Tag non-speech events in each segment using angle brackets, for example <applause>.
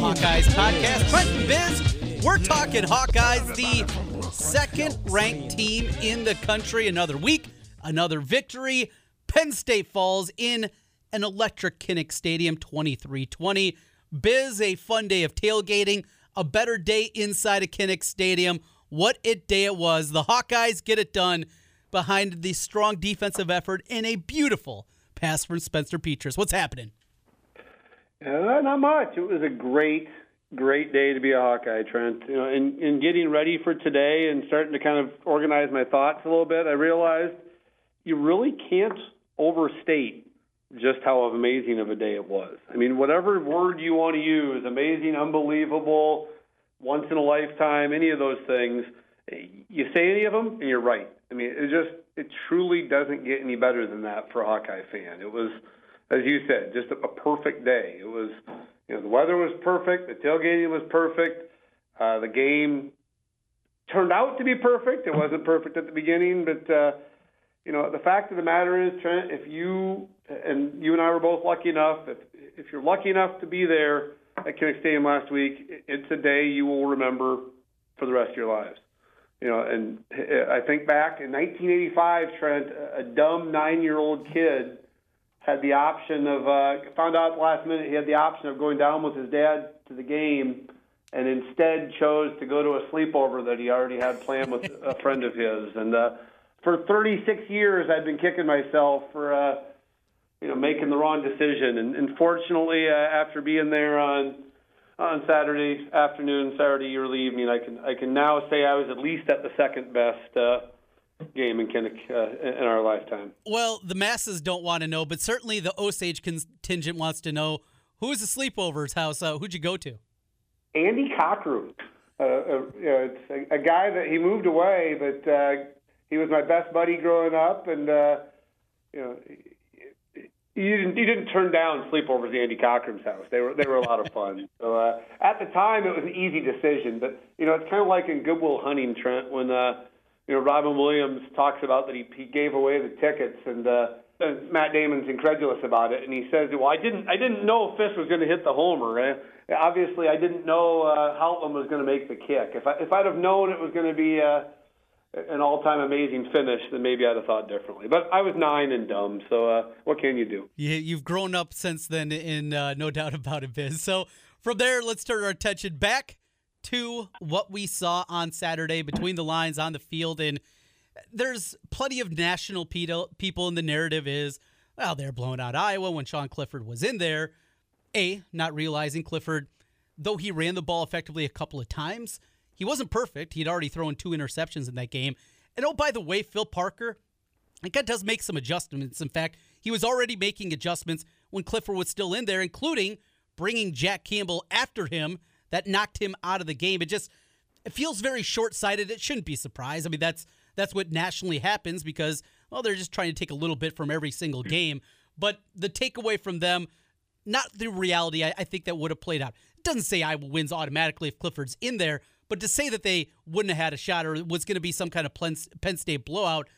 Hawkeyes podcast. Trent and Biz, we're talking Hawkeyes, the second ranked team in the country. Another week, another victory. Penn State falls in an electric Kinnick Stadium 23-20. Biz, a fun day of tailgating, a better day inside of Kinnick Stadium. What a day it was. The Hawkeyes get it done behind the strong defensive effort and a beautiful pass from Spencer Petras. What's happening? Uh, not much. It was a great, great day to be a Hawkeye, Trent. You know, in, in getting ready for today and starting to kind of organize my thoughts a little bit, I realized you really can't overstate just how amazing of a day it was. I mean, whatever word you want to use, amazing, unbelievable, once in a lifetime, any of those things, you say any of them and you're right. I mean, it just it truly doesn't get any better than that for a Hawkeye fan. It was as you said, just a, perfect day. It was, you know, the weather was perfect, the tailgating was perfect, uh, the game turned out to be perfect. It wasn't perfect at the beginning, but uh, you know, the fact of the matter is, Trent, if you and you and I were both lucky enough, if if you're lucky enough to be there at Kinnick Stadium last week, it's a day you will remember for the rest of your lives. You know, and I think back in 1985, Trent, a dumb nine-year-old kid had the option of uh, found out last minute he had the option of going down with his dad to the game, and instead chose to go to a sleepover that he already had planned with a friend of his. And uh, for 36 years, I've been kicking myself for uh, you know making the wrong decision. And, and fortunately, uh, after being there on on Saturday afternoon, Saturday early evening, I can I can now say I was at least at the second best. Uh, game in Kinnick uh, in our lifetime. Well, the masses don't want to know, but certainly the Osage contingent wants to know who's the sleepovers house. Uh, who'd you go to? Andy Cockrum. Uh, uh, you know, it's a, a guy that he moved away, but uh, he was my best buddy growing up, and uh, you know. He didn't, he didn't turn down sleepovers at Andy Cockrum's house. They were they were a lot of fun. <laughs> So uh, at the time, it was an easy decision. But you know, it's kind of like in Goodwill Hunting, Trent, when uh, you know, Robin Williams talks about that he, he gave away the tickets, and uh, Matt Damon's incredulous about it, and he says, "Well, I didn't, I didn't know Fisk was going to hit the homer. Eh? Obviously, I didn't know uh, Houghtlin was going to make the kick. If I, if I'd have known it was going to be uh, an all-time amazing finish, then maybe I'd have thought differently. But I was nine and dumb, so uh, what can you do? You, you've grown up since then, in uh, no doubt about it, Biz. So from there, let's turn our attention back to what we saw on Saturday between the lines on the field. And there's plenty of national people, and the narrative is, well, they're blowing out Iowa when Sean Clifford was in there. A, not realizing Clifford, though he ran the ball effectively a couple of times, he wasn't perfect. He'd already thrown two interceptions in that game. And oh, by the way, Phil Parker, I think does make some adjustments. In fact, he was already making adjustments when Clifford was still in there, including bringing Jack Campbell after him that knocked him out of the game. It just it feels very short-sighted. It shouldn't be surprised. I mean, that's that's what nationally happens because well, they're just trying to take a little bit from every single game. But the takeaway from them, not the reality. I, I think that would have played out. It doesn't say Iowa wins automatically if Clifford's in there, but to say that they wouldn't have had a shot or was going to be some kind of Penn State blowout,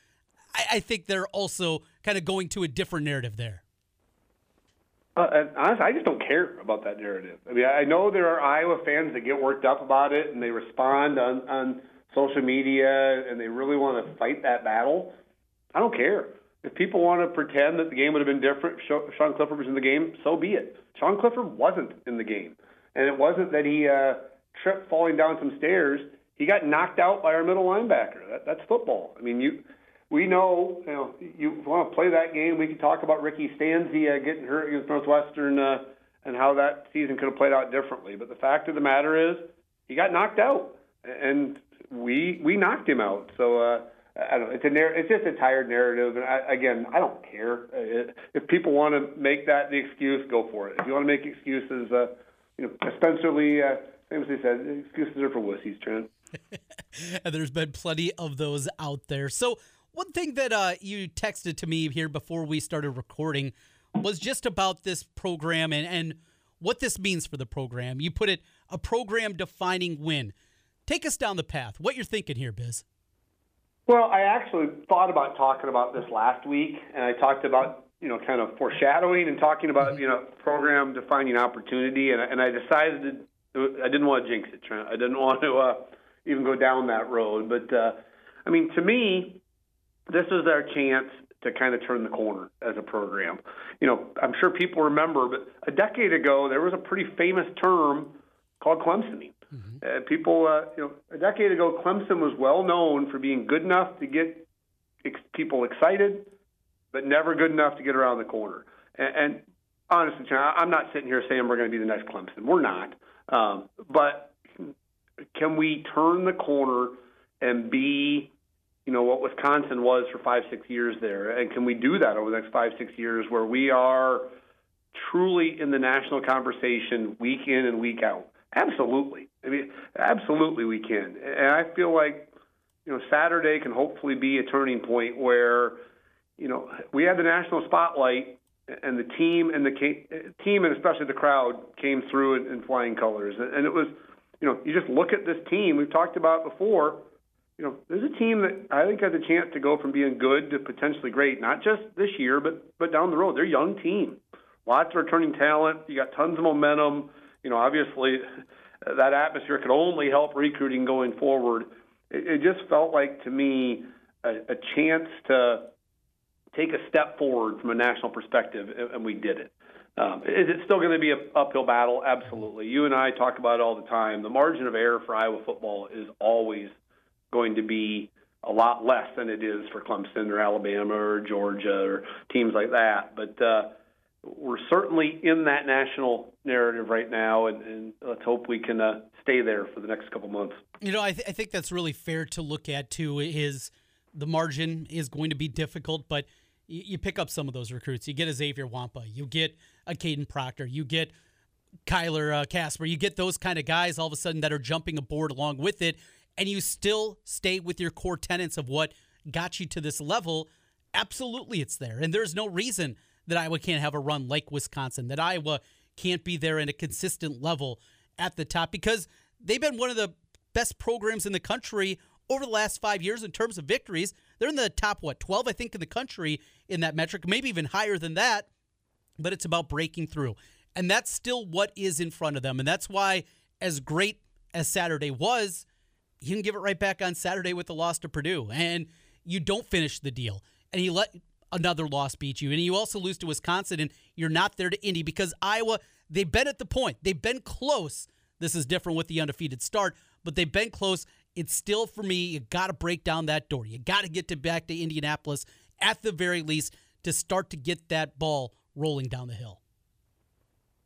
I, I think they're also kind of going to a different narrative there. Uh, and honestly, I just don't care about that narrative. I mean, I know there are Iowa fans that get worked up about it and they respond on, on social media and they really want to fight that battle. I don't care. If people want to pretend that the game would have been different, Sean Clifford was in the game, so be it. Sean Clifford wasn't in the game. And it wasn't that he uh, tripped falling down some stairs. He got knocked out by our middle linebacker. That, that's football. I mean, you we know, you know, you want to play that game. We can talk about Ricky Stanzi uh, getting hurt against Northwestern uh, and how that season could have played out differently. But the fact of the matter is, he got knocked out, and we we knocked him out. So uh, I don't know. It's a narr- it's just a tired narrative, and I, again, I don't care. If people want to make that the excuse, go for it. If you want to make excuses, uh, you know, Lee uh, famously said, "Excuses are for wussies." Trent. <laughs> and there's been plenty of those out there. So One thing that uh, you texted to me here before we started recording was just about this program and, and what this means for the program. You put it a program defining win. Take us down the path. What you're thinking here, Biz? Well, I actually thought about talking about this last week, and I talked about you know kind of foreshadowing and talking about you know program defining opportunity, and, and I decided I didn't want to jinx it, Trent. I didn't <laughs> want to uh, even go down that road, but uh, I mean to me, this was our chance to kind of turn the corner as a program. You know, I'm sure people remember, but a decade ago there was a pretty famous term called Clemsoning. Mm-hmm. Uh, people, uh, you know, a decade ago, Clemson was well known for being good enough to get ex- people excited, but never good enough to get around the corner. And, and honestly, I'm not sitting here saying we're going to be the next Clemson. We're not. Um, but can we turn the corner and be, you know, what Wisconsin was for five, six years there? And can we do that over the next five, six years where we are truly in the national conversation week in and week out? Absolutely. I mean, absolutely we can. And I feel like, you know, Saturday can hopefully be a turning point where, you know, we had the national spotlight and the team and the team and especially the crowd came through in, in flying colors. And it was, you know, you just look at this team we've talked about before. You know, there's a team that I think has a chance to go from being good to potentially great, not just this year, but but down the road. They're a young team, lots of returning talent. You got tons of momentum you know, obviously that atmosphere could only help recruiting going forward. It, it just felt like to me a, a chance to take a step forward from a national perspective, and we did it. Um, is it still going to be an uphill battle? Absolutely. You and I talk about it all the time. The margin of error for Iowa football is always going to be a lot less than it is for Clemson or Alabama or Georgia or teams like that. But uh, we're certainly in that national narrative right now, and, and let's hope we can uh, stay there for the next couple months. You know, I, th- I think that's really fair to look at too. Is the margin is going to be difficult, but you, you pick up some of those recruits. You get a Xavier Nwankpa, you get a Kadyn Proctor, you get Kyler uh, Kasper, you get those kind of guys all of a sudden that are jumping aboard along with it, and you still stay with your core tenets of what got you to this level. Absolutely, it's there, and there's no reason that Iowa can't have a run like Wisconsin, that Iowa can't be there in a consistent level at the top because they've been one of the best programs in the country over the last five years in terms of victories. They're in the top, what, 12, I think, in the country in that metric, maybe even higher than that. But it's about breaking through. And that's still what is in front of them. And that's why, as great as Saturday was, you can give it right back on Saturday with the loss to Purdue. And you don't finish the deal. And you let another loss beat you. And you also lose to Wisconsin, and you're not there to Indy because Iowa, they've been at the point. They've been close. This is different with the undefeated start, but they've been close. It's still, for me, you got to break down that door. You got to get to back to Indianapolis at the very least to start to get that ball rolling down the hill.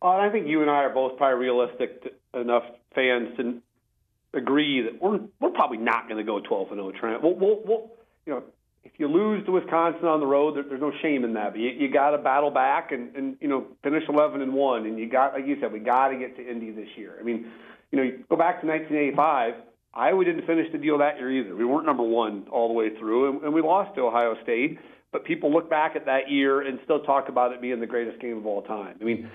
Uh, I think you and I are both probably realistic enough fans to agree that we're we're probably not going to go 12 and 0, Trent. We'll, we'll, we'll, you know, if you lose to Wisconsin on the road, there, there's no shame in that. But you, you got to battle back and, and you know finish 11 and one. And you got, like you said, we got to get to Indy this year. I mean, you know, you go back to 1985. Iowa didn't finish the deal that year either. We weren't number one all the way through, and, and we lost to Ohio State. But people look back at that year and still talk about it being the greatest game of all time. I mean,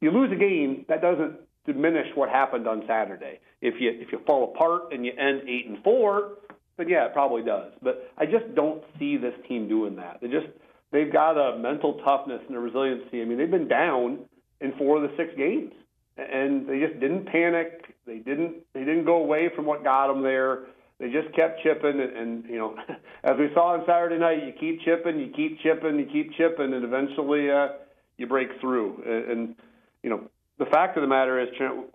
you lose a game that doesn't diminish what happened on Saturday. If you if you fall apart and you end eight and four, but yeah, it probably does. But I just don't see this team doing that. They just they've got a mental toughness and a resiliency. I mean, they've been down in four of the six games, and they just didn't panic. They didn't they didn't go away from what got them there. They just kept chipping, and, and you know, <laughs> as we saw on Saturday night, you keep chipping, you keep chipping, you keep chipping, and eventually uh, you break through. And, and you know, the fact of the matter is, Trent,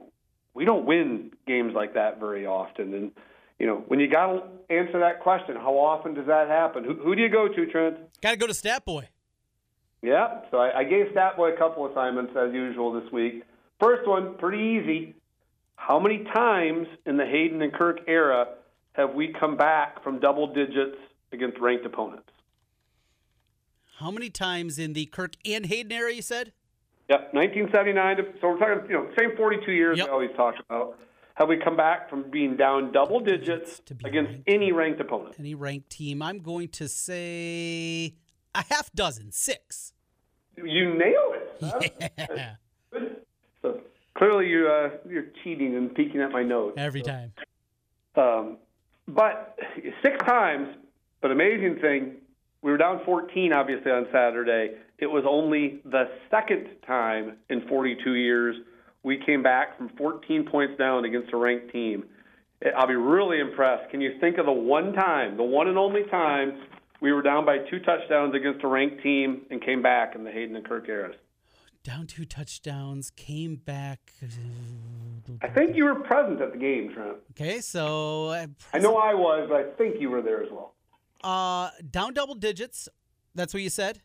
we don't win games like that very often, and you know, when you got to answer that question, how often does that happen? Who, who do you go to, Trent? Got to go to Stat Boy. Yeah, so I, I gave Stat Boy a couple assignments as usual this week. First one, pretty easy. How many times in the Hayden and Kirk era have we come back from double digits against ranked opponents? How many times in the Kirk and Hayden era, you said? Yep, 1979. To, so we're talking, you know, same 42 years yep. we always talk about. have we come back from being down double digits against ranked. any ranked opponent. Any ranked team? I'm going to say a half dozen, six. You nailed it. <laughs> Yeah, clearly you uh, you're cheating and peeking at my nose. every time. Um, but six times, but amazing thing, we were down 14 obviously on Saturday. It was only the second time in 42 years we came back from 14 points down against a ranked team. I'll be really impressed. Can you think of the one time, the one and only time we were down by two touchdowns against a ranked team and came back in the Hayden and Kirk eras? Down two touchdowns, came back. I think you were present at the game, Trent. Okay, so uh, I know I was, but I think you were there as well. uh, down double digits. That's what you said.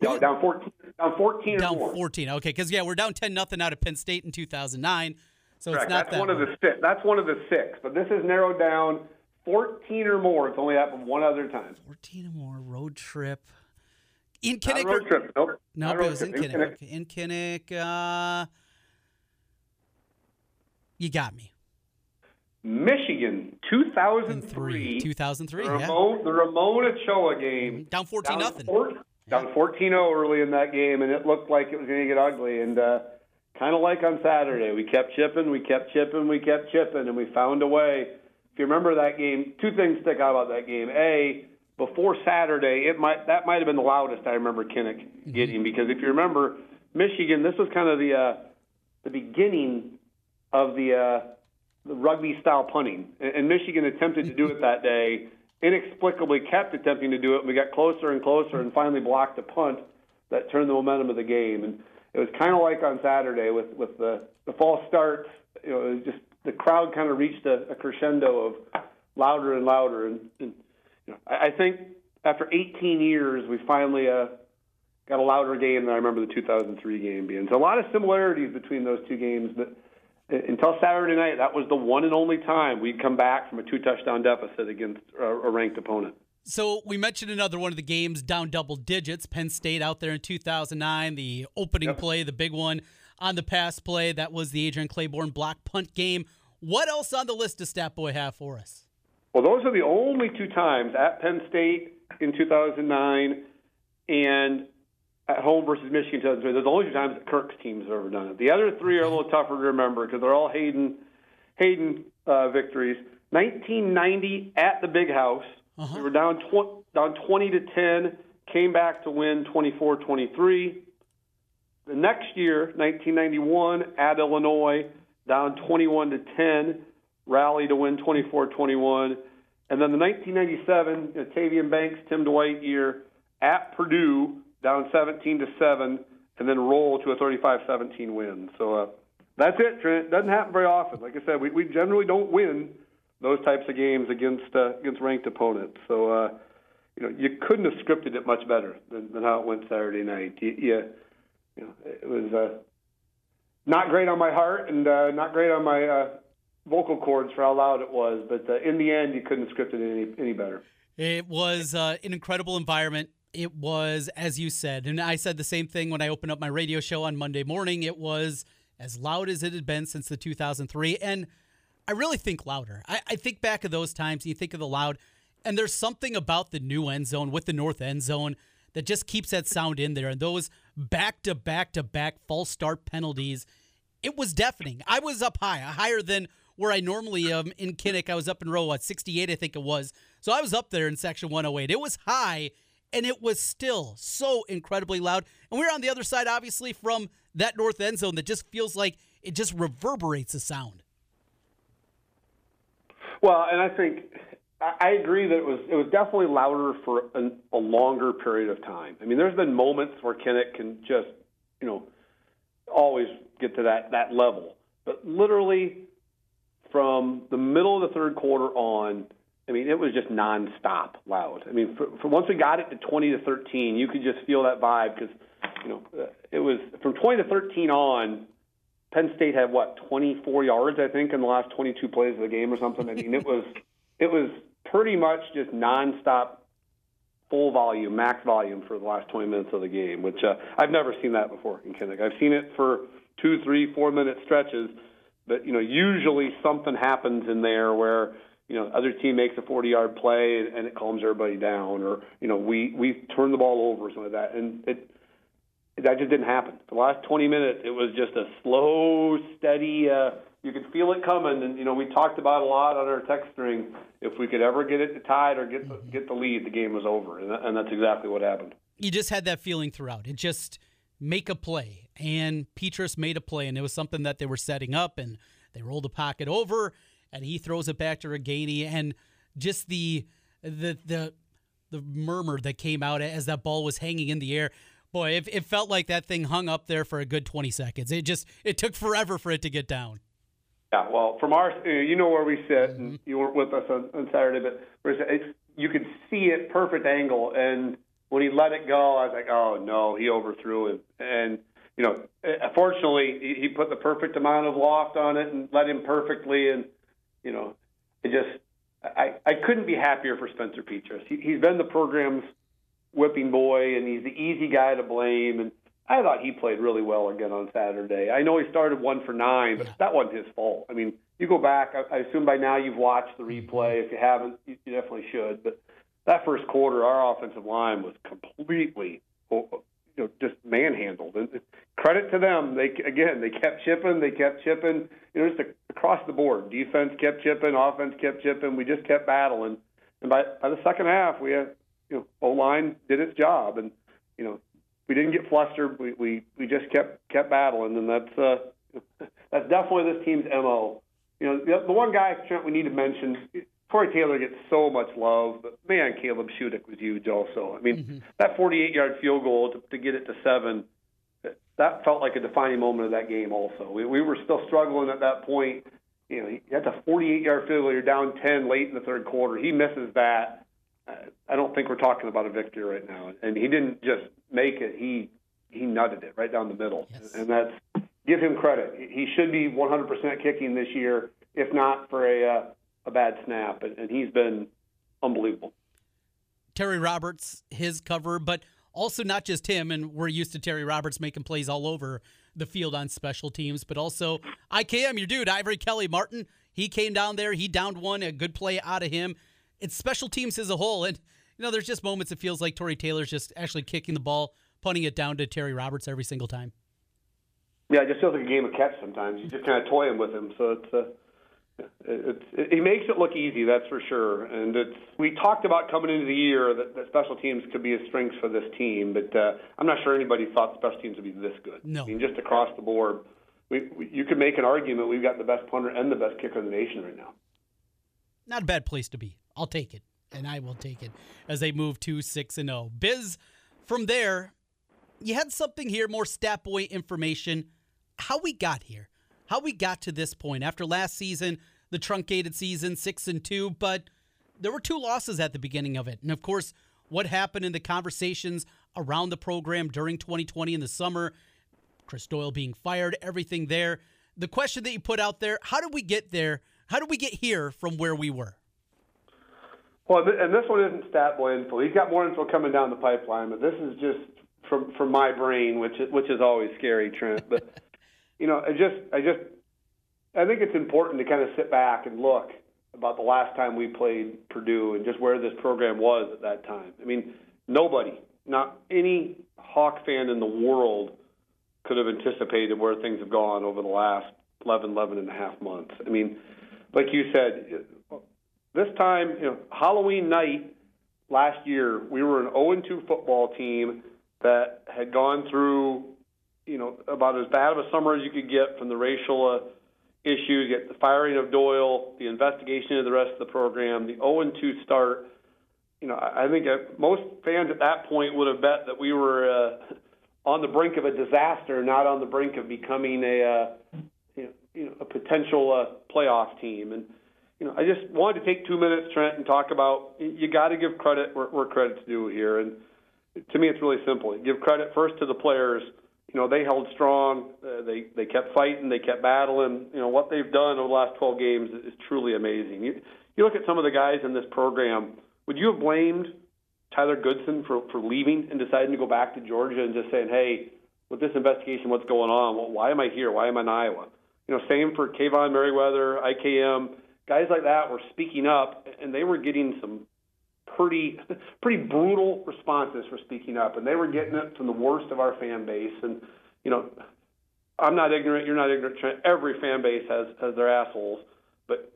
No, down 14, down 14 or Down. 14. Okay, because yeah, we're down 10 nothing out of Penn State in 2009. So Correct. it's not That's that one of the six. That's one of the six. But this is narrowed down 14 or more. It's only happened one other time. 14 or more road trip. In Kinnick. a road trip. Nope. No, Not it was in. Kinnick. Okay, in Kinnick. Uh, you got me. Michigan, In 2003. 2003. The Yeah. Ramon, the Ramon Ochoa game. Down 14 down nothing. four- Down 14-0 early in that game, and it looked like it was going to get ugly. And uh, kind of like on Saturday, we kept chipping, we kept chipping, we kept chipping, and we found a way. If you remember that game, two things stick out about that game. A, before Saturday, it might that might have been the loudest I remember Kinnick getting because if you remember Michigan, this was kind of the uh, the beginning of the uh, the rugby style punting, and, and Michigan attempted to do it that day. Inexplicably kept attempting to do it, and we got closer and closer, and finally blocked a punt that turned the momentum of the game. And it was kind of like on Saturday with with the the false starts. You know, it was just the crowd kind of reached a, a crescendo of louder and louder, and, and you know, I, I think after 18 years, we finally uh, got a louder game than I remember the 2003 game being. So a lot of similarities between those two games, but uh, until Saturday night, that was the one and only time we'd come back from a two touchdown deficit against a, a ranked opponent. So we mentioned another one of the games down double digits. Penn State out there in 2009, the opening Yep. play, the big one on the pass play. That was the Adrian Clayborn block punt game. What else on the list does Stat Boy have for us? Well, those are the only two times at Penn State in 2009 and at home versus Michigan in 2003. Those are the only two times that Kirk's teams have ever done it. The other three are a little tougher to remember because they're all Hayden Hayden uh, victories. 1990 at the Big House, we were down tw- down 20 to 10, came back to win 24-23. The next year, 1991 at Illinois, down 21 to 10, rally to win 24-21. And then the 1997 you Tavian Banks, Tim Dwight year at Purdue, down 17 to 7, and then roll to a 35-17 win. So uh, that's it, Trent. Doesn't happen very often. Like I said, we, we generally don't win those types of games against uh, against ranked opponents. So uh, you know you couldn't have scripted it much better than, than how it went Saturday night. You, you, you know, it was uh, not great on my heart and uh, not great on my uh, vocal cords for how loud it was. But uh, in the end, you couldn't have scripted it any any better. It was uh, an incredible environment. It was, as you said, and I said the same thing when I opened up my radio show on Monday morning. It was as loud as it had been since the 2003. And I really think louder. I, I think back of those times, you think of the loud, and there's something about the new end zone with the north end zone that just keeps that sound in there. And those back to back to back false start penalties, it was deafening. I was up high, higher than where I normally am in Kinnick. I was up in row what 68, I think it was. So I was up there in section 108. It was high, and it was still so incredibly loud. And we we're on the other side, obviously, from that north end zone that just feels like it just reverberates the sound. Well, and I think I agree that it was it was definitely louder for a longer period of time. I mean, there's been moments where Kinnick can just you know always get to that that level, but literally from the middle of the third quarter on, I mean, it was just nonstop loud. I mean, for, for once we got it to 20 to 13, you could just feel that vibe because you know it was from 20 to 13 on. Penn State had what 24 yards, I think, in the last 22 plays of the game or something. I mean, it was <laughs> it was pretty much just nonstop, full volume, max volume for the last 20 minutes of the game, which uh, I've never seen that before in Kinnick. I've seen it for two, three, four minute stretches, but you know, usually something happens in there where you know other team makes a 40-yard play and, and it calms everybody down, or you know, we we turn the ball over or something like that, and it that just didn't happen. The last 20 minutes, it was just a slow, steady. Uh, you could feel it coming, and you know we talked about a lot on our text string. If we could ever get it tied or get the, get the lead, the game was over, and, that, and that's exactly what happened. You just had that feeling throughout. It just make a play, and Petras made a play, and it was something that they were setting up, and they rolled the pocket over, and he throws it back to Ragaini, and just the the the the murmur that came out as that ball was hanging in the air boy, it, it felt like that thing hung up there for a good 20 seconds. It just it took forever for it to get down. Yeah, well, from our, you know where we sit, and mm-hmm. you weren't with us on, on Saturday, but you could see it perfect angle, and when he let it go, I was like, oh no, he overthrew him, and you know, uh, fortunately, he put the perfect amount of loft on it and let him perfectly, and you know, it just, I, I couldn't be happier for Spencer Petras. He, he's been the program's whipping boy, and he's the easy guy to blame. And I thought he played really well again on Saturday. I know he started one for nine, but that wasn't his fault. I mean, you go back. I, I assume by now you've watched the replay. If you haven't, you, you definitely should. But that first quarter, our offensive line was completely, you know, just manhandled. And credit to them. They again, they kept chipping. They kept chipping. You know, just across the board. Defense kept chipping. Offense kept chipping. We just kept battling. And by by the second half, we had you know, O line did its job, and you know, we didn't get flustered. We we, we just kept kept battling, and that's uh, <laughs> that's definitely this team's mo. You know, the, the one guy Trent we need to mention. Tory Taylor gets so much love, but man, Caleb Shudak was huge also. I mean, mm-hmm. that 48-yard field goal to, to get it to seven, that felt like a defining moment of that game. Also, we, we were still struggling at that point. You know, had a 48-yard field goal. You're down 10 late in the third quarter. He misses that I don't think we're talking about a victory right now. And he didn't just make it; he he nutted it right down the middle, yes. and that's give him credit. He should be 100% kicking this year, if not for a uh, a bad snap, and, and he's been unbelievable. Terry Roberts, his cover, but also not just him, and we're used to Terry Roberts making plays all over the field on special teams, but also IKM, your dude, Ivory Kelly Martin. He came down there, he downed one, a good play out of him it's special teams as a whole. And, you know, there's just moments it feels like Tory Taylor's just actually kicking the ball, punting it down to Terry Roberts every single time. Yeah, it just feels like a game of catch sometimes. You just kind of toying with him. So it's, uh, it's, it, he makes it look easy, that's for sure. And it's, we talked about coming into the year that, that special teams could be a strength for this team, but uh, I'm not sure anybody thought special teams would be this good. No. I mean, just across the board, we, we, you could make an argument we've got the best punter and the best kicker in the nation right now. Not a bad place to be. I'll take it, and I will take it as they move to six and zero. Oh. Biz, from there, you had something here, more stat boy information. How we got here, how we got to this point after last season, the truncated season, six and two, but there were two losses at the beginning of it, and of course, what happened in the conversations around the program during 2020 in the summer, Chris Doyle being fired, everything there. The question that you put out there: How did we get there? How did we get here from where we were? Well, and this one isn't stat boy info. He's got more info coming down the pipeline, but this is just from from my brain, which is, which is always scary, Trent. But you know, I just I just I think it's important to kind of sit back and look about the last time we played Purdue and just where this program was at that time. I mean, nobody, not any Hawk fan in the world, could have anticipated where things have gone over the last 11, 11 and a half months. I mean, like you said, this time, you know, Halloween night last year, we were an 0-2 football team that had gone through, you know, about as bad of a summer as you could get from the racial uh, issues, get the firing of Doyle, the investigation of the rest of the program, the 0-2 start. You know, I think uh, most fans at that point would have bet that we were uh, on the brink of a disaster, not on the brink of becoming a, uh, you know, a potential uh, playoff team. And you know, I just wanted to take two minutes, Trent, and talk about you got to give credit where, where credit's due here. And to me, it's really simple. You give credit first to the players. You know, they held strong. Uh, they they kept fighting. They kept battling. You know, what they've done over the last 12 games is truly amazing. You, you look at some of the guys in this program. Would you have blamed Tyler Goodson for for leaving and deciding to go back to Georgia and just saying, "Hey, with this investigation, what's going on? Well, why am I here? Why am I in Iowa?" you know, same for Kaevon Merriweather, IKM, guys like that were speaking up, and they were getting some pretty <laughs> pretty brutal responses for speaking up, and they were getting it from the worst of our fan base. And you know, I'm not ignorant. You're not ignorant. Every fan base has has their assholes, but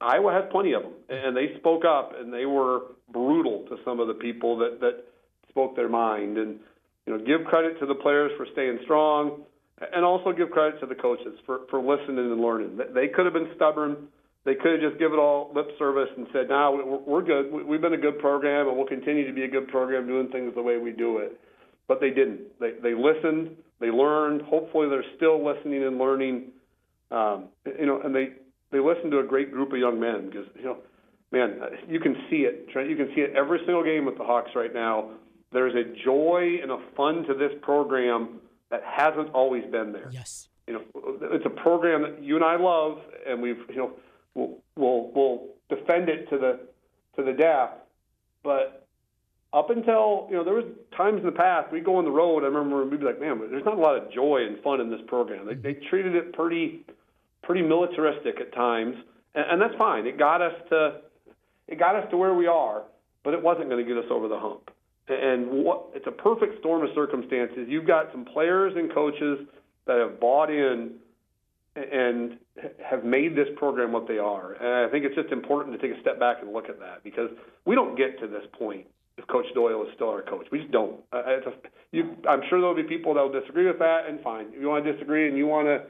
Iowa has plenty of them, and they spoke up, and they were brutal to some of the people that that spoke their mind. And you know, give credit to the players for staying strong, and also give credit to the coaches for for listening and learning. They could have been stubborn they could have just given it all lip service and said, "No, nah, we're good. We've been a good program, and we'll continue to be a good program, doing things the way we do it." But they didn't. They they listened. They learned. Hopefully, they're still listening and learning. Um, you know, and they they listened to a great group of young men because you know, man, you can see it. Trent, you can see it every single game with the Hawks right now. There's a joy and a fun to this program that hasn't always been there. Yes. You know, it's a program that you and I love, and we've you know we'll, we'll, we'll defend it to the to the death. But up until you know, there was times in the past we go on the road. I remember we'd be like, man, there's not a lot of joy and fun in this program. They, they treated it pretty pretty militaristic at times, and, and that's fine. It got us to it got us to where we are, but it wasn't going to get us over the hump. And what it's a perfect storm of circumstances. You've got some players and coaches that have bought in and have made this program what they are. And I think it's just important to take a step back and look at that because we don't get to this point if Coach Doyle is still our coach. We just don't. Uh, a, you, I'm sure there'll be people that will disagree with that, and fine. If you want to disagree and you want to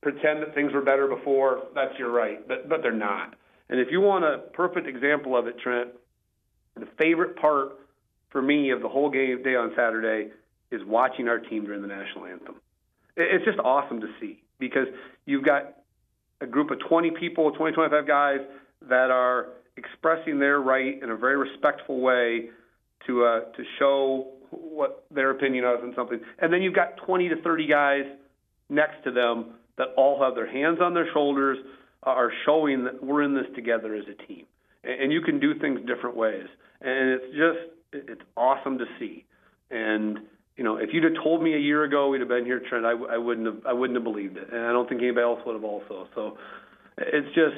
pretend that things were better before, that's your right. But but they're not. And if you want a perfect example of it, Trent, the favorite part for me of the whole game day on Saturday is watching our team during the national anthem. It's just awesome to see because you've got a group of 20 people, 20, 25 guys that are expressing their right in a very respectful way to uh, to show what their opinion is on something. And then you've got 20 to 30 guys next to them that all have their hands on their shoulders, are showing that we're in this together as a team. And you can do things different ways. And it's just, it's awesome to see. And you know, if you'd have told me a year ago we'd have been here, Trent, I, I wouldn't have I wouldn't have believed it, and I don't think anybody else would have also. So it's just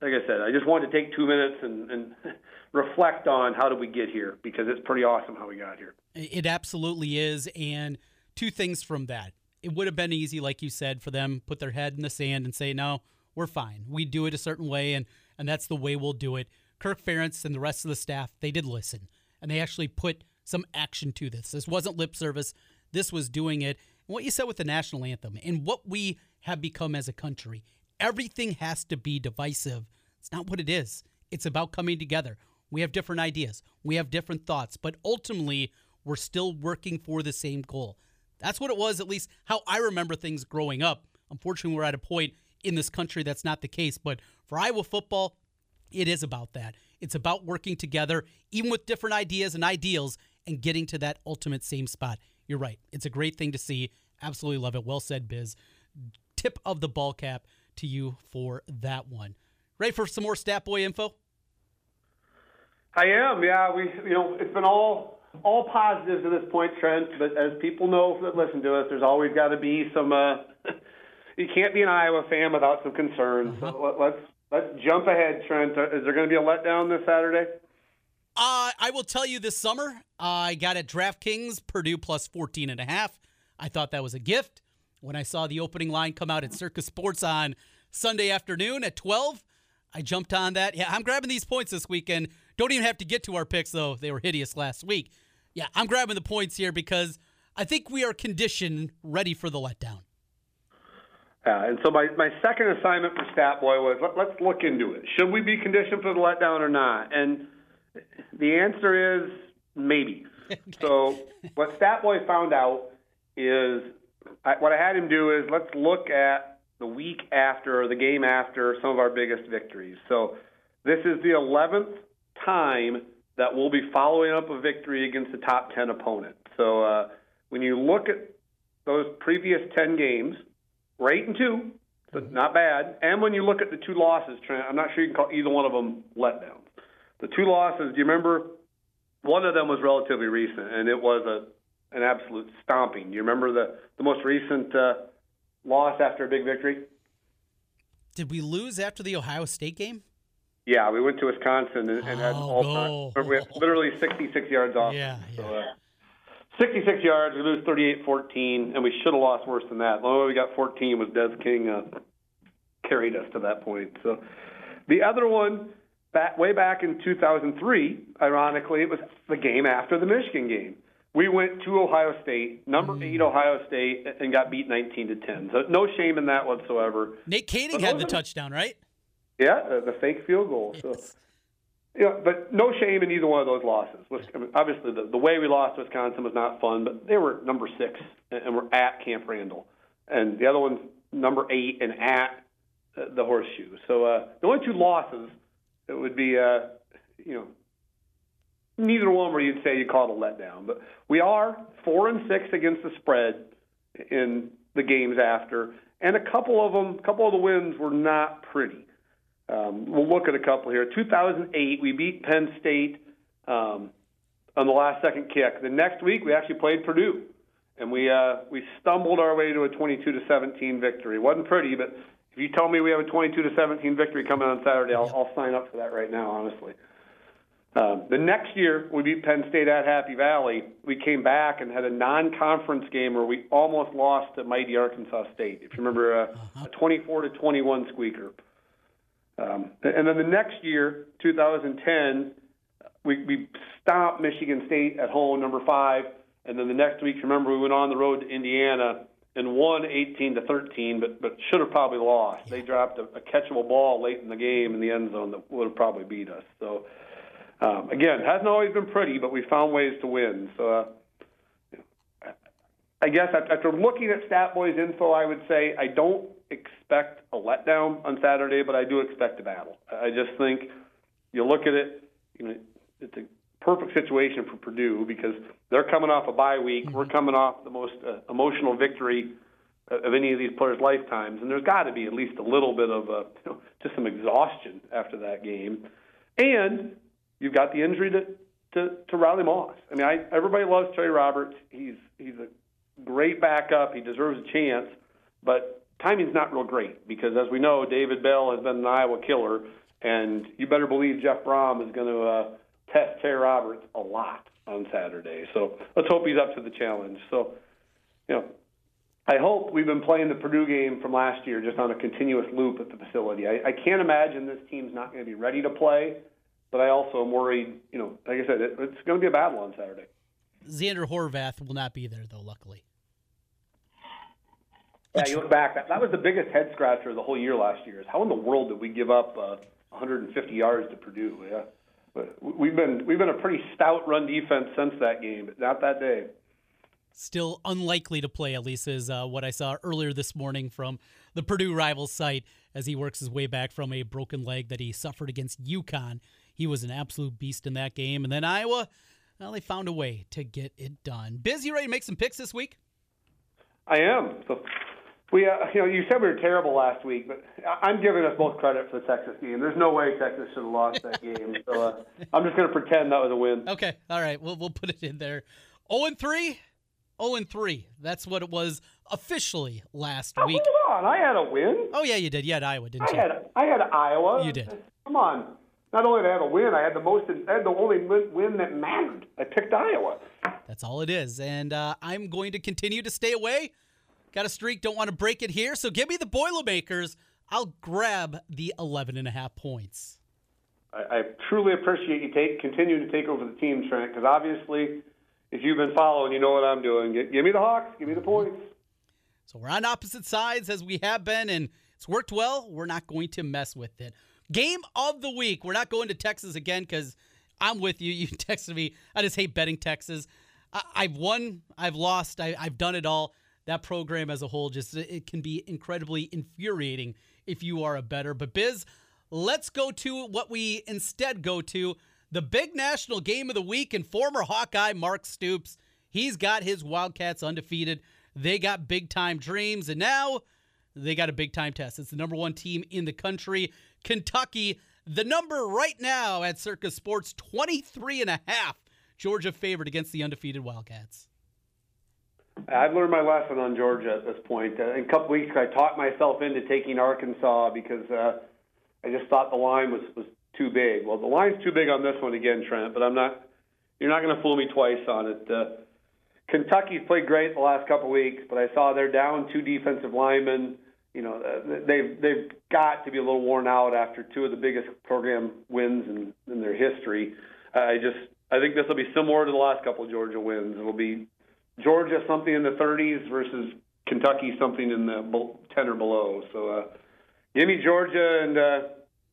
like I said, I just wanted to take two minutes and, and <laughs> reflect on how did we get here because it's pretty awesome how we got here. It absolutely is, and two things from that. It would have been easy, like you said, for them put their head in the sand and say, "No, we're fine. We do it a certain way, and and that's the way we'll do it." Kirk Ferentz and the rest of the staff, they did listen, and they actually put some action to this. This wasn't lip service. This was doing it. And what you said with the national anthem and what we have become as a country, everything has to be divisive. It's not what it is. It's about coming together. We have different ideas, we have different thoughts, but ultimately, we're still working for the same goal. That's what it was, at least how I remember things growing up. Unfortunately, we're at a point in this country that's not the case. But for Iowa football, it is about that. It's about working together, even with different ideas and ideals, and getting to that ultimate same spot. You're right. It's a great thing to see. Absolutely love it. Well said, Biz. Tip of the ball cap to you for that one. Ready for some more stat boy info? I am. Yeah, we you know it's been all all positives to this point, Trent. But as people know that listen to us, there's always got to be some. Uh, <laughs> you can't be an Iowa fan without some concerns. Uh-huh. So let, let's let's jump ahead, Trent. Is there going to be a letdown this Saturday? Uh, I will tell you this summer, I got at DraftKings Purdue plus 14 and a half. I thought that was a gift. When I saw the opening line come out at Circa Sports on Sunday afternoon at 12, I jumped on that. Yeah, I'm grabbing these points this weekend. Don't even have to get to our picks, though. They were hideous last week. Yeah, I'm grabbing the points here because I think we are conditioned ready for the letdown. Yeah, and so my, my second assignment for Stat Boy was let, let's look into it. Should we be conditioned for the letdown or not? And the answer is maybe. <laughs> so what Statboy found out is I, what I had him do is let's look at the week after or the game after some of our biggest victories. So this is the 11th time that we'll be following up a victory against a top 10 opponent. So uh, when you look at those previous 10 games, we're 8 and 2, so not bad. And when you look at the two losses, Trent, I'm not sure you can call either one of them letdowns. The two losses, do you remember? One of them was relatively recent, and it was a an absolute stomping. Do you remember the the most recent uh, loss after a big victory? Did we lose after the Ohio State game? Yeah, we went to Wisconsin and, and had Oh, all time. We had literally 66 yards off. Yeah, So, yeah. uh, 66 yards. We lose 38-14, and we should have lost worse than that. The only way we got 14 was Des King uh, carried us to that point. So the other one, back, way back in 2003, ironically, it was the game after the Michigan game. We went to Ohio State, number Mm. eight Ohio State, and got beat 19 to 10. So no shame in that whatsoever. Nate Kaeding had the wasn't- touchdown, right? Yeah, uh, the fake field goal. So. Yeah, but no shame in either one of those losses. I mean, Obviously, the, the way we lost to Wisconsin was not fun, but they were number six and, and we're at Camp Randall, and the other one's number eight and at uh, the Horseshoe. So uh, the only two losses it would be, uh, you know, neither one where you'd say you call it a letdown. But we are four and six against the spread in the games after, and a couple of them, a couple of the wins were not pretty. Um, we'll look at a couple here. 2008, we beat Penn State um, on the last second kick. The next week, we actually played Purdue, and we uh, we stumbled our way to a 22 to 17 victory. Wasn't pretty, but if you tell me we have a 22 to 17 victory coming on Saturday, I'll, I'll sign up for that right now, honestly. Um, the next year, we beat Penn State at Happy Valley. We came back and had a non-conference game where we almost lost to mighty Arkansas State. If you remember, uh, a 24 to 21 squeaker. Um, and then the next year, 2010, we, we stopped Michigan State at home, number five. And then the next week, remember, we went on the road to Indiana and won 18 to 13, but but should have probably lost. They dropped a, a catchable ball late in the game in the end zone that would have probably beat us. So um, again, hasn't always been pretty, but we found ways to win. So. Uh, I guess after looking at Stat Boys info, I would say I don't expect a letdown on Saturday, but I do expect a battle. I just think you look at it, you know, it's a perfect situation for Purdue because they're coming off a bye week. We're coming off the most uh, emotional victory of any of these players' lifetimes, and there's got to be at least a little bit of uh, you know, just some exhaustion after that game. And you've got the injury to to, to Riley Moss. I mean, I, everybody loves Terry Roberts. He's he's a great backup. He deserves a chance, but timing's not real great because, as we know, David Bell has been an Iowa killer, and you better believe Jeff Brohm is going to uh, test Terry Roberts a lot on Saturday. So let's hope he's up to the challenge. So, you know, I hope we've been playing the Purdue game from last year just on a continuous loop at the facility. I, I can't imagine this team's not going to be ready to play, but I also am worried. You know, like I said, it, it's going to be a battle on Saturday. Zander Horvath will not be there, though, luckily. Yeah, you look back. That, that was the biggest head scratcher of the whole year last year. Is how in the world did we give up uh, 150 yards to Purdue? Yeah, but we've been we've been a pretty stout run defense since that game, but not that day. Still unlikely to play, at least is uh, what I saw earlier this morning from the Purdue Rivals site as he works his way back from a broken leg that he suffered against UConn. He was an absolute beast in that game. And then Iowa, well, they found a way to get it done. Biz, you ready to make some picks this week? I am. So we, uh, you know, you said we were terrible last week, but I'm giving us both credit for the Texas game. There's no way Texas should have lost that game. So uh, I'm just going to pretend that was a win. Okay, all right, we'll we'll put it in there. 0 and 3, 0 and 3. That's what it was officially last week. Hold on, I had a win. Oh yeah, you did. You had Iowa, didn't I you? had I had Iowa. You did. Come on. Not only did I have a win, I had the most. I had the only win, win that mattered. I picked Iowa. That's all it is. And uh, I'm going to continue to stay away. Got a streak, don't want to break it here. So give me the Boilermakers. I'll grab the 11 and a half points. I, I truly appreciate you take continuing to take over the team, Trent, because obviously, if you've been following, you know what I'm doing. Gi- give me the Hawks. Give me the points. So we're on opposite sides as we have been, and it's worked well. We're not going to mess with it. Game of the week. We're not going to Texas again because I'm with you. <laughs> You texted me. I just hate betting Texas. I, I've won. I've lost. I, I've done it all. That program as a whole just it can be incredibly infuriating if you are a better. But Biz, let's go to what we instead go to the big national game of the week. And former Hawkeye Mark Stoops, he's got his Wildcats undefeated. They got big time dreams, and now they got a big time test. It's the number one team in the country. Kentucky, the number right now at Circa Sports, 23 and a half. Georgia favored against the undefeated Wildcats. I've learned my lesson on Georgia at this point. Uh, in a couple weeks, I talked myself into taking Arkansas because uh, I just thought the line was was too big. Well, the line's too big on this one again, Trent. But I'm not. You're not going to fool me twice on it. Uh, Kentucky's played great the last couple weeks, but I saw they're down two defensive linemen. You know, uh, they've they've got to be a little worn out after two of the biggest program wins in, in their history. Uh, I just I think this will be similar to the last couple of Georgia wins. It will be Georgia something in the 30s versus Kentucky something in the 10 or below. So uh, give me Georgia and uh,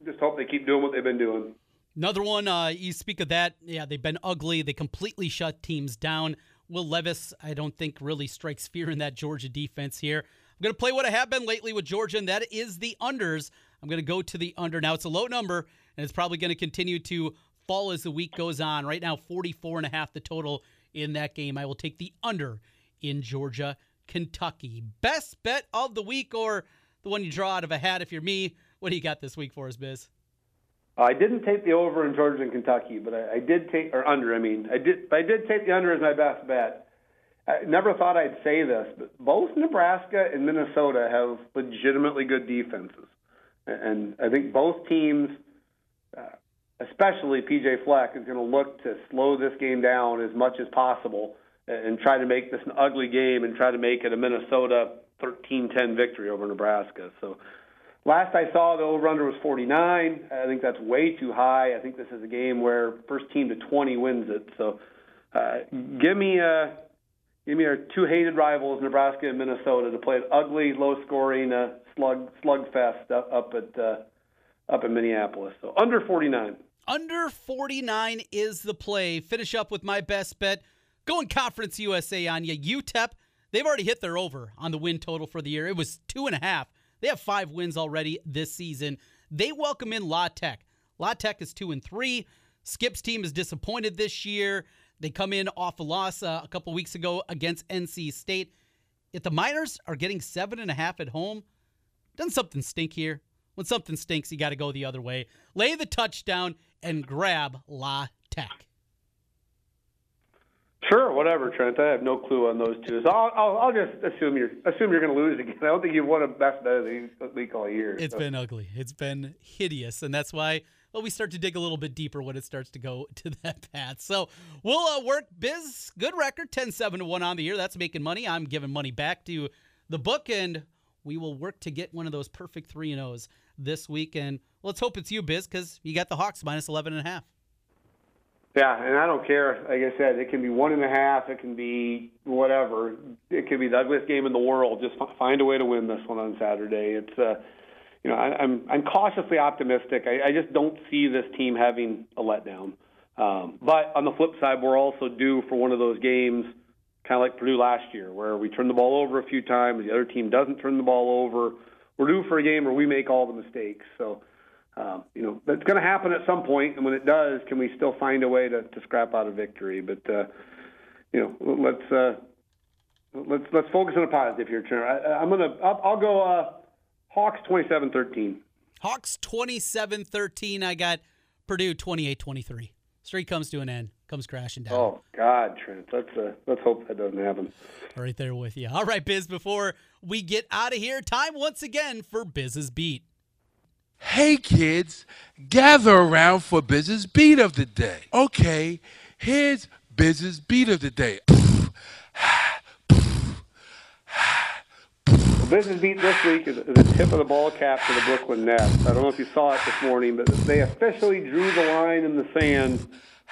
just hope they keep doing what they've been doing. Another one, uh, you speak of that. Yeah, they've been ugly. They completely shut teams down. Will Levis, I don't think, really strikes fear in that Georgia defense here. I'm going to play what I have been lately with Georgia, and that is the unders. I'm going to go to the under. Now, it's a low number, and it's probably going to continue to fall as the week goes on. Right now, 44 and a half the total in that game. I will take the under in Georgia, Kentucky. Best bet of the week or the one you draw out of a hat if you're me. What do you got this week for us, Biz? I didn't take the over in Georgia and Kentucky, but I, I did take or under. I mean, I did. I did take the under as my best bet. I never thought I'd say this, but both Nebraska and Minnesota have legitimately good defenses, and I think both teams uh, especially PJ Fleck, is going to look to slow this game down as much as possible and try to make this an ugly game and try to make it a Minnesota 13-10 victory over Nebraska. So last I saw, the over/under was 49. I think that's way too high. I think this is a game where first team to 20 wins it. So uh, give me a uh, give me our two hated rivals, Nebraska and Minnesota, to play an ugly, low-scoring uh, slug slugfest up, at uh, up in Minneapolis. So under 49. Under 49 is the play. Finish up with my best bet. Going Conference USA on you. UTEP, they've already hit their over on the win total for the year. It was two and a half. They have five wins already this season. They welcome in La Tech. La Tech is two and three. Skip's team is disappointed this year. They come in off a loss uh, a couple weeks ago against NC State. If the Miners are getting seven and a half at home, doesn't something stink here? When something stinks, you got to go the other way. Lay the touchdown and grab La Tech. Sure, whatever, Trent. I have no clue on those two. So I'll, I'll, I'll just assume you're assume you're going to lose again. I don't think you've won a best bet of the week all year. It's so. been ugly. It's been hideous, and that's why well we start to dig a little bit deeper when it starts to go <laughs> to that path. So we'll uh, work. Biz, good record, 10-7 to one on the year. That's making money. I'm giving money back to the book, and we will work to get one of those perfect three and O's this week. And let's hope it's you, Biz, because you got the Hawks minus 11 and a half. Yeah, and I don't care. Like I said, it can be one and a half. It can be whatever. It could be the ugliest game in the world. Just find a way to win this one on Saturday. It's, uh, you know, I, I'm I'm cautiously optimistic. I, I just don't see this team having a letdown. Um, but on the flip side, we're also due for one of those games, kind of like Purdue last year, where we turn the ball over a few times, the other team doesn't turn the ball over we're due for a game where we make all the mistakes. So, um, you know, that's going to happen at some point, and when it does, can we still find a way to, to scrap out a victory? But, uh, you know, let's uh, let's let's focus on a positive here, Turner. I, I'm gonna I'll, I'll go uh, Hawks 27-13. Hawks 27-13. I got Purdue 28-23. Streak comes to an end comes crashing down. Oh God, Trent. Let's uh, let's hope that doesn't happen. Right there with you. All right, Biz. Before we get out of here, time once again for Biz's beat. Hey kids, gather around for Biz's beat of the day. Okay, here's Biz's beat of the day. Biz's beat this week is the tip of the ball cap for the Brooklyn Nets. I don't know if you saw it this morning, but they officially drew the line in the sand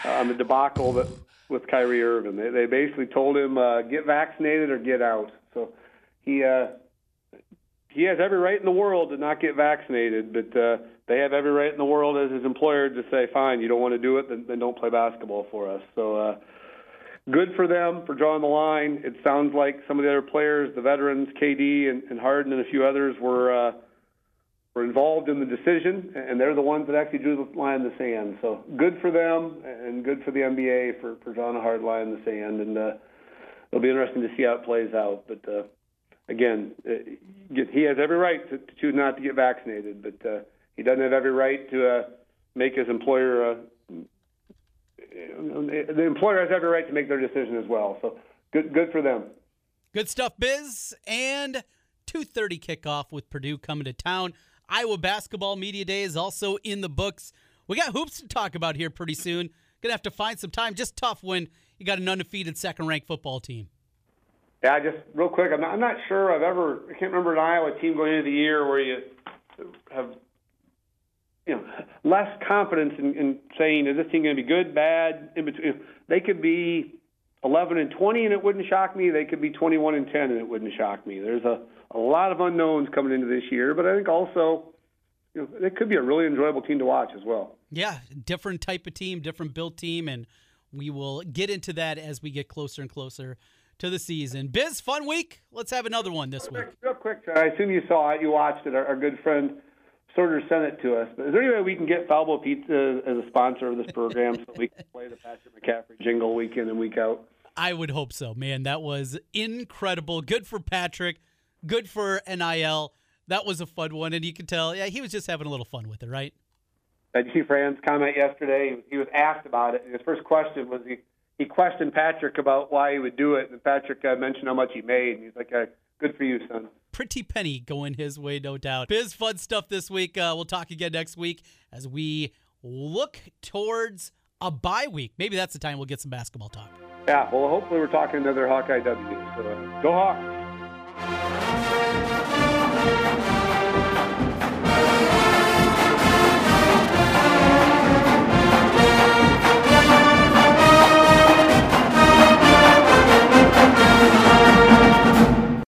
on the debacle that with Kyrie Irving. They, they basically told him uh, get vaccinated or get out. So he uh, he has every right in the world to not get vaccinated, but uh, they have every right in the world as his employer to say, fine, you don't want to do it, then, then don't play basketball for us. So. Uh, good for them for drawing the line. It sounds like some of the other players, the veterans, KD and, and Harden and a few others, were uh, were involved in the decision, and they're the ones that actually drew the line in the sand. So good for them, and good for the NBA for, for drawing a hard line in the sand. And uh, it'll be interesting to see how it plays out. But uh, again, uh, he has every right to, choose not to get vaccinated, but uh, he doesn't have every right to uh, make his employer. Uh, the employer has every right to make their decision as well. So good, good for them. Good stuff, Biz. And 2:30 kickoff with Purdue coming to town. Iowa basketball media day is also in the books. We got hoops to talk about here pretty soon. Gonna have to find some time. Just tough when you got an undefeated second-ranked football team. Yeah, just real quick. I'm not, I'm not sure I've ever. I can't remember an Iowa team going into the year where you have you know less confidence in, in saying is this team going to be good, bad, in between. They could be 11 and 20 and it wouldn't shock me. They could be 21 and 10 and it wouldn't shock me. There's a a lot of unknowns coming into this year, but I think also you know it could be a really enjoyable team to watch as well. Yeah, different type of team, different built team, and we will get into that as we get closer and closer to the season. Biz, fun week. Let's have another one this week. Real quick, I assume you saw it, you watched it. Our, our good friend Sorter sent it to us. But is there any way we can get Falbo Pizza as a sponsor of this program so we can play the Patrick McCaffery jingle week in and week out? I would hope so, man. That was incredible. Good for Patrick. Good for NIL. That was a fun one, and you can tell, yeah, he was just having a little fun with it, right? Did you see Fran's comment yesterday? He was asked about it. His first question was he he questioned Patrick about why he would do it, and Patrick uh, mentioned how much he made, and he's like, uh, "Good for you, son." Pretty penny going his way, no doubt. Biz fun stuff this week. Uh, we'll talk again next week as we look towards a bye week. Maybe that's the time we'll get some basketball talk. Yeah, well, hopefully we're talking another Hawkeye W. So uh, go Hawks!